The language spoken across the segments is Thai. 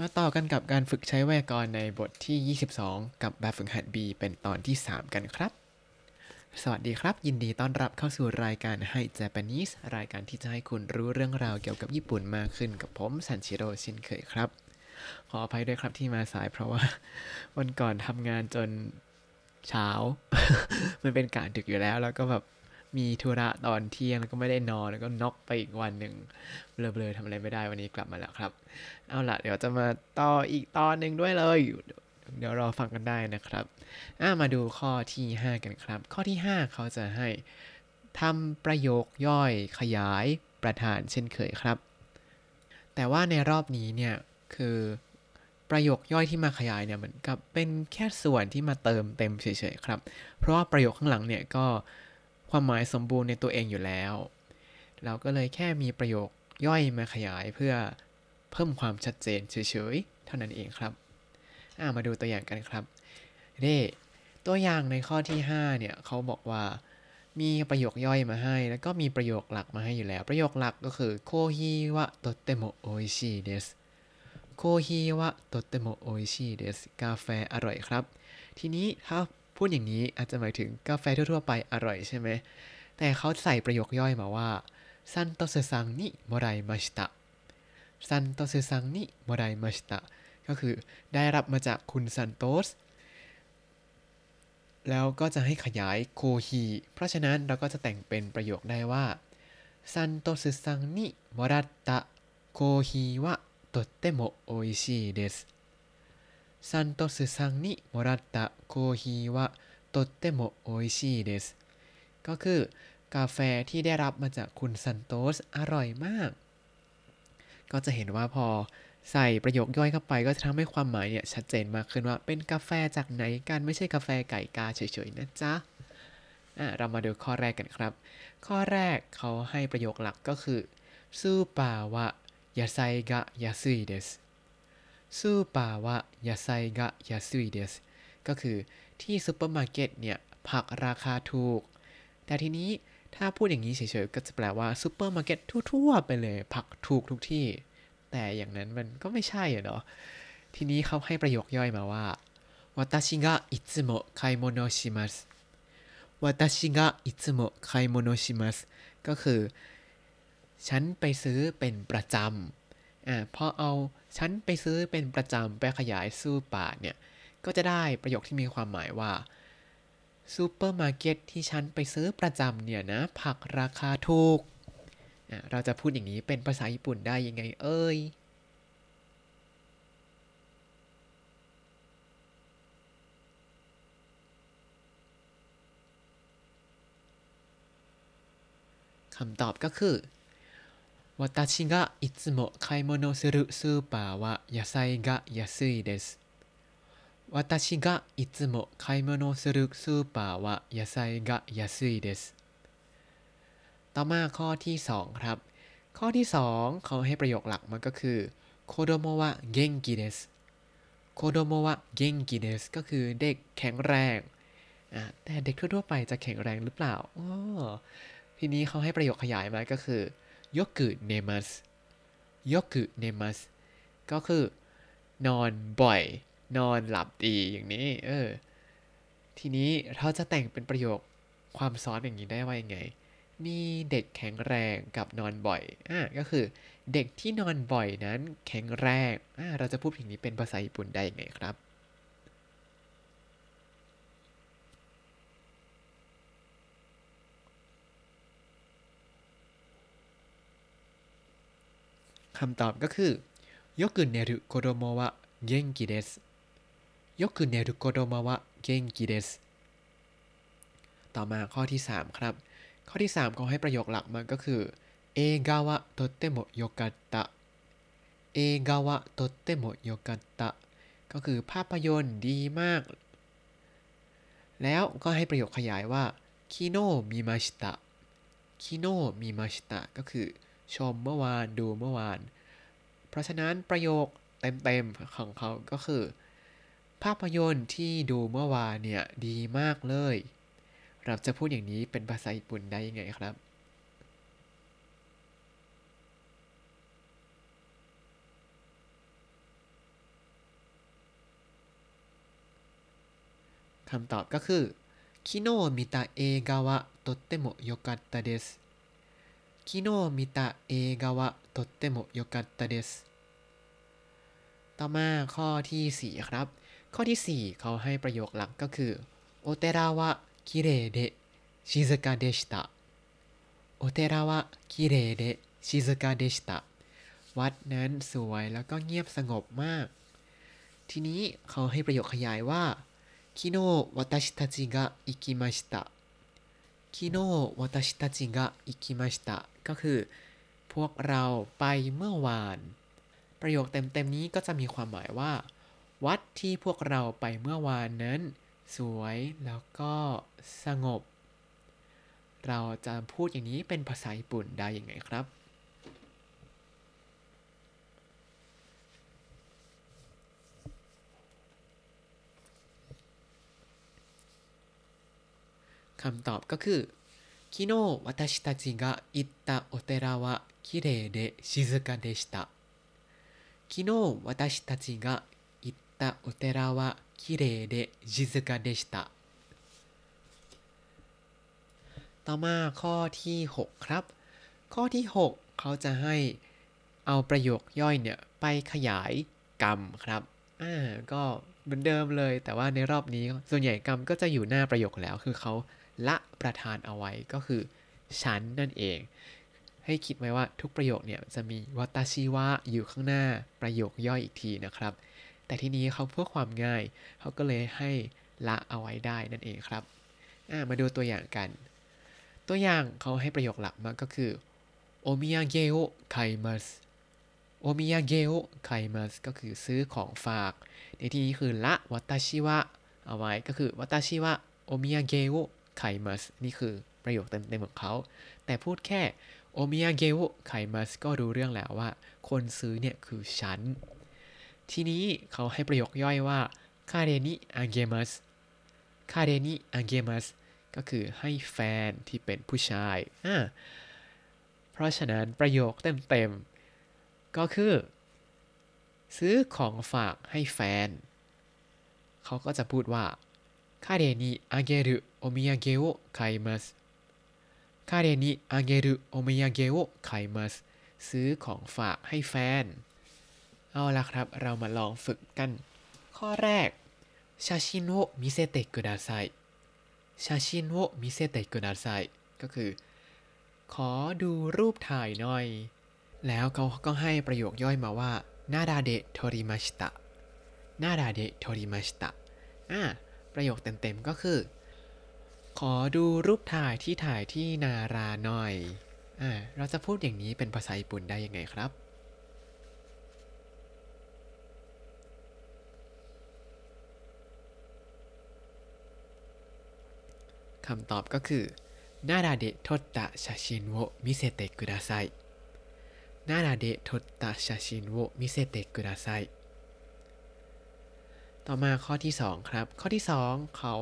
มาต่อกันกับการฝึกใช้ไวยากรณ์ในบทที่ 22 กับแบบฝึกหัด B เป็นตอนที่ 3 กันครับ สวัสดีครับ ยินดีต้อนรับเข้าสู่รายการให้ Japanese รายการที่จะให้คุณรู้เรื่องราวเกี่ยวกับญี่ปุ่นมากขึ้นกับผมซันชิโร่เช่นเคยครับ ขออภัยด้วยครับที่มาสายเพราะว่า วันก่อนทำงานจนเช้า มันเป็นการดึกอยู่แล้วแล้วก็แบบ มีธุระตอนเที่ยงแล้วก็ไม่ได้นอนแล้วก็น็อกไปอีกวันหนึ่งเบลอๆทำอะไรไม่ได้วันนี้กลับมาแล้วครับ เอาล่ะเดี๋ยวจะมาต่ออีกตอนหนึ่งด้วยเลยเดี๋ยวรอฟังกันได้นะครับอ่ามาดูข้อที่ 5 กันครับ ข้อที่ 5 เขาจะให้ทำประโยคย่อยขยายประธานเช่นเคยครับ แต่ว่าในรอบนี้เนี่ยคือประโยคย่อยที่มาขยายเนี่ยเหมือนกับเป็นแค่ส่วนที่มาเติมเต็มเฉยๆครับ เพราะว่าประโยคข้างหลังเนี่ยก็ ความหมายสมบูรณ์ในตัวเองอยู่แล้ว เราก็เลยแค่มีประโยคย่อยมาขยายเพื่อเพิ่มความชัดเจนเฉยๆ เท่านั้นเองครับามาดูตัวอย่างกันครับเร่ตัวอย่างในข้อที่ 5 เนี่ยเขาบอกว่ามีประโยคย่อยมาให้ แล้วก็มีประโยคหลักมาให้อยู่แล้ว ประโยคหลักก็คือコーヒーはとてもおいしいです コーヒーはとてもおいしいです กาแฟอร่อยครับ ทีนี้ถ้า พูดอย่างนี้อาจจะหมายถึงกาแฟทั่วๆไปอร่อยใช่ไหม แต่เขาใส่ประโยคย่อยมาว่าサントスさんにもらいました サントスさんにもらいました ก็คือได้รับมาจากคุณซันโตส แล้วก็จะให้ขยายコーヒー เพราะฉะนั้นเราก็จะแต่งเป็นประโยคได้ว่าサントスさんにもらったコฮีวะโตเตโมโออิชิเดส ซันโตスさんにもらったコーヒーはとっても美味しいですก็คือกาแฟที่ได้รับมาจากคุณซันโตสอร่อยมาก ก็จะเห็นว่าพอใส่ประโยคย่อยเข้าไปก็จะทำให้ความหมายเนี่ยชัดเจนมากขึ้นว่าเป็นกาแฟจากไหนกันไม่ใช่กาแฟไก่กาเฉยๆนะจ๊ะอ่ะเรามาดูข้อแรกกันครับ ข้อแรกเขาให้ประโยคหลักก็คือซูปาวะยาไซกะยาซุยเดส ซูปาวะยาไซกะยาซุยเดสก็คือที่ซูเปอร์มาร์เก็ตเนี่ยผักราคาถูก แต่ทีนี้ถ้าพูดอย่างนี้เฉยๆ ก็จะแปลว่าซูเปอร์มาร์เก็ตทั่วๆ ไปเลยผักถูกทุกที่ แต่อย่างนั้นมันก็ไม่ใช่อะเนาะ ทีนี้เขาให้ประโยคย่อยมาว่า私がいつも買い物します私がいつも買い物しますก็คือ ฉันไปซื้อเป็นประจำ อ่าพอเอาฉันไปซื้อเป็นประจำไปขยายスーパーเนี่ย ก็จะได้ประโยคที่มีความหมายว่าซูเปอร์มาร์เก็ตที่ฉันไปซื้อประจำเนี่ยนะ ผักราคาถูก เราจะพูดอย่างนี้เป็นภาษาญี่ปุ่นได้ยังไงเอ่ยคำตอบก็คือ 私がいつも買い物するスーパーは野菜が安いです私がいつも買い物するスーパーは野菜が安いですต่อมาข้อที่ 2 ครับ ข้อที่ 2 เขาให้ประโยคหลักมันก็คือโคโดโมวะเกงกิเดสโคโดโมวะเกงกิเดสก็คือเด็กแข็งแรงแต่เด็กทั่วๆไปจะแข็งแรงหรือเปล่าอ๋อทีนี้เขาให้ประโยคขยายมาก็คือโ ยกุเนมัสยกุเนมัสก็คือนอนบ่อย นอนหลับดีอย่างนี้ เออ ทีนี้เราจะแต่งเป็นประโยคความซ้อนอย่างนี้ได้ว่ายังไง มีเด็กแข็งแรงกับนอนบ่อย อ่าก็คือ เด็กที่นอนบ่อยนั้นแข็งแรง อ่าเราจะพูดอย่างนี้เป็นภาษาญี่ปุ่นได้ยังไงครับ คำตอบก็คือよく寝る子どもは元気です よく寝る子どもは元気です ต่อมาข้อที่ 3 ครับ ข้อที่3 เขาให้ประโยคหลักมันก็คือ映画はとてもよかった 映画はとてもよかった ก็คือภาพยนตร์ดีมาก แล้วก็ให้ประโยคขยายว่า昨日見ましたคิโนมิมาชิตะก็คือ ชมเมื่อวานดูเมื่อวาน เพราะฉะนั้นประโยคเต็มๆของเขาก็คือ ภาพยนตร์ที่ดูเมื่อวานเนี่ยดีมากเลย เราจะพูดอย่างนี้เป็นภาษาญี่ปุ่นได้ยังไงครับคำตอบก็คือ昨日見た映画はとても良かったです昨日見た映画はとっても良かったですต่อมาข้อที่ 4 ครับ ข้อที่ 4 เขาให้ประโยคหลักก็คือโอเตระวะคิเรเดชิซุกะเดชิตะโอเตระวะคิเรเดชิซุกะเดชิตะวัดนั้นสวยแล้วก็เงียบสงบมาก ทีนี้เขาให้ประโยคขยายว่า昨日私たちが行きました 昨日私たちが行きましたก็คือ พวกเราไปเมื่อวาน ประโยคเต็มๆนี้ก็จะมีความหมายว่า วัดที่พวกเราไปเมื่อวานนั้น สวยแล้วก็สงบ เราจะพูดอย่างนี้เป็นภาษาญี่ปุ่นได้ยังไงครับ คำตอบก็คือ昨日私たちが行ったお寺はきれいで静かでした昨日私たちが行ったお寺はきれいで静かでしたต่อมาข้อที่ 6 ครับ ข้อที่ 6 เขาจะให้เอาประโยคย่อยเนี่ยไปขยายกรรมครับอ่าก็ เหมือนเดิมเลย แต่ว่าในรอบนี้ส่วนใหญ่กรรมก็จะอยู่หน้าประโยคแล้ว คือเขาละประธานเอาไว้ก็คือฉันนั่นเอง ให้คิดไว้ว่าทุกประโยคเนี่ยจะมีวัตชิวะอยู่ข้างหน้าประโยคย่อยอีกทีนะครับ แต่ทีนี้เขาเพื่อความง่าย เขาก็เลยให้ละเอาไว้ได้นั่นเองครับมาดูตัวอย่างกัน ตัวอย่างเขาให้ประโยคหลักมาก็คือโอมิยาเกโอไคมัส มิยาเกโอไคมัสก็คือซื้อของฝาก ในที่นี้คือละวัตชิวะเอาไว้ก็คือวัตชิวะโอมิยาเกโอไคมัสนี่คือประโยคเต็มๆของเขาแต่พูดแค่โอมิยาเกโอไคมัสก็รู้เรื่องแล้วว่า คนซื้อเนี่ยคือฉัน ทีนี้เขาให้ประโยคย่อยว่าคาเรนิอาเกมัสคาเรนิอาเกมัสก็คือให้แฟนที่เป็นผู้ชายอ่าเพราะฉะนั้นประโยคเต็มๆ ก็คือ ซื้อของฝากให้แฟน เขาก็จะพูดว่าคาเรนิอาเกรุโอมิยาเกโอไคมัสคาเรนิอาเกรุโอมิยาเกโอไคมัสซื้อของฝากให้แฟน เอาละครับ เรามาลองฝึกกัน ข้อแรก写真を見せてください 写真を見せてください ก็คือ ขอดูรูปถ่ายหน่อย แล้วเขาก็ให้ประโยคย่อยมาว่า奈良で撮りました 奈良で撮りました อ่าประโยคเต็มๆก็คือ ขอดูรูปถ่ายที่ถ่ายที่นาราหน่อยอ่าเราจะพูดอย่างนี้เป็นภาษาญี่ปุ่นได้ยังไงครับคำตอบก็คือ奈良で撮った写真を見せてください ะโทตตะ写真を見せてくださいต่อมาข้อที่ 2 ครับ ข้อที่ 2 เขา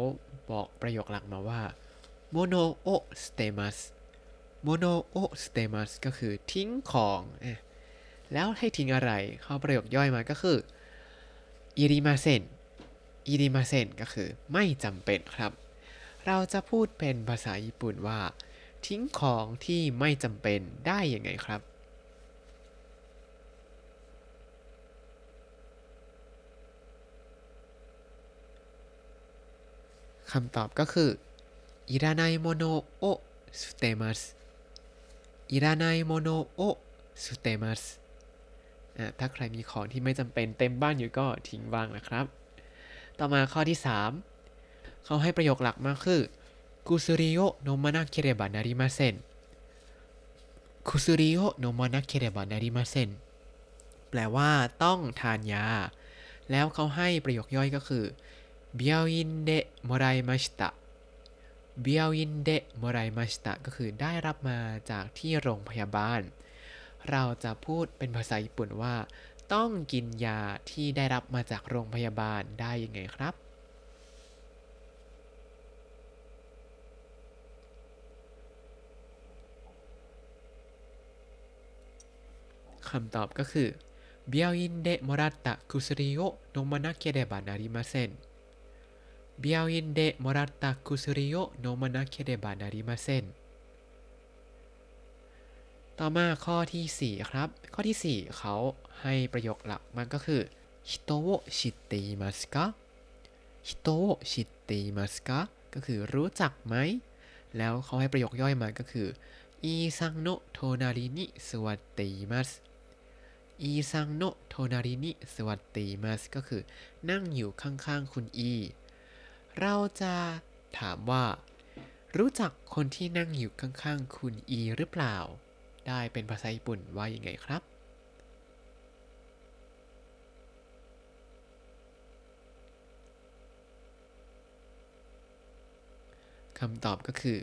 บอกประโยคหลักมาว่าโมโนโอสเตมัสโมโนโอสเตมัสก็คือทิ้งของอ่ะแล้วให้ทิ้งอะไร เขาประโยคย่อยมาก็คืออิริมาเซนอิริมาเซนก็คือไม่จำเป็นครับ เราจะพูดเป็นภาษาญี่ปุ่นว่า ทิ้งของที่ไม่จำเป็นได้ยังไงครับ คำตอบก็คือいらないものを捨てますいらないものを捨てますอ่ะถ้าใครมีของที่ไม่จำเป็นเต็มบ้านอยู่ก็ทิ้งบ้างนะครับ ต่อมาข้อที่ 3 เขาให้ประโยคหลักมาคือกุซุริโอโนมานาเคเรบานาริมาเซนกุซุริโอโนมานาเคเรบานาริมาเซนแปลว่าต้องทานยา แล้วเขาให้ประโยคย่อยก็คือ 病院でもらいました病院でもらいましたก็คือได้รับมาจากที่โรงพยาบาล เราจะพูดเป็นภาษาญี่ปุ่นว่า ต้องกินยาที่ได้รับมาจากโรงพยาบาลได้ยังไงครับ คำตอบก็คือ病院でもらった薬を飲まなければなりません 病院でもらった薬を飲まなければなりませんต่อมาข้อที่ 4 ครับ ข้อที่ 4 เขาให้ประโยคหลักมันก็คือ人を知っていますか人を知っていますかก็คือรู้จักไหม แล้วเขาให้ประโยคย่อยมาก็คืออีซังโนโทนารินิสวัตติมัสอีซังโนโทนารินิสวัตติมัสก็คือ นั่งอยู่ข้างๆคุณอี เราจะถามว่า รู้จักคนที่นั่งอยู่ข้างๆ คุณอีหรือเปล่า ได้เป็นภาษาญี่ปุ่นว่ายังไงครับ คำตอบก็คือ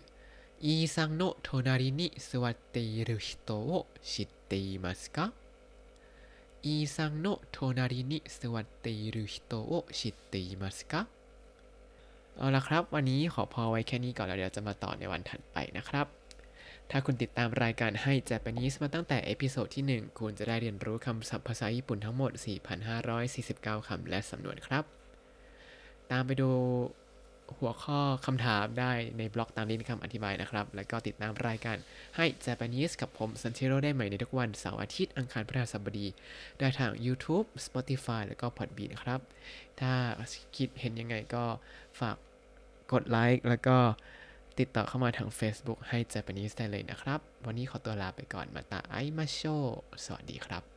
イーさんの隣に座っている人を知っていますか イーさんの隣に座っている人を知っていますか เอาละครับ วันนี้ขอพอไว้แค่นี้ก่อนแล้วเดี๋ยวจะมาต่อในวันถัดไปนะครับ ถ้าคุณติดตามรายการให้ Japanese มาตั้งแต่ episode ที่ 1 คุณจะได้เรียนรู้คำศัพท์ภาษาญี่ปุ่นทั้งหมด 4,549 คำและสำนวนครับ ตามไปดู หัวข้อคำถามได้ในบล็อกตามลิงก์คำอธิบายนะครับ แล้วก็ติดตามรายการให้ Japanese กับผมซันเทโรได้ใหม่ในทุกวันเสาร์อาทิตย์อังคารพฤหัสบดี ได้ทาง YouTube Spotify แล้วก็ Podbean ครับ ถ้าคิดเห็นยังไงก็ฝากกดไลค์แล้วก็ติดต่อเข้ามาทาง Facebook ให้ Japanese ได้เลยนะครับ วันนี้ขอตัวลาไปก่อนมาตาไอมาโช สวัสดีครับ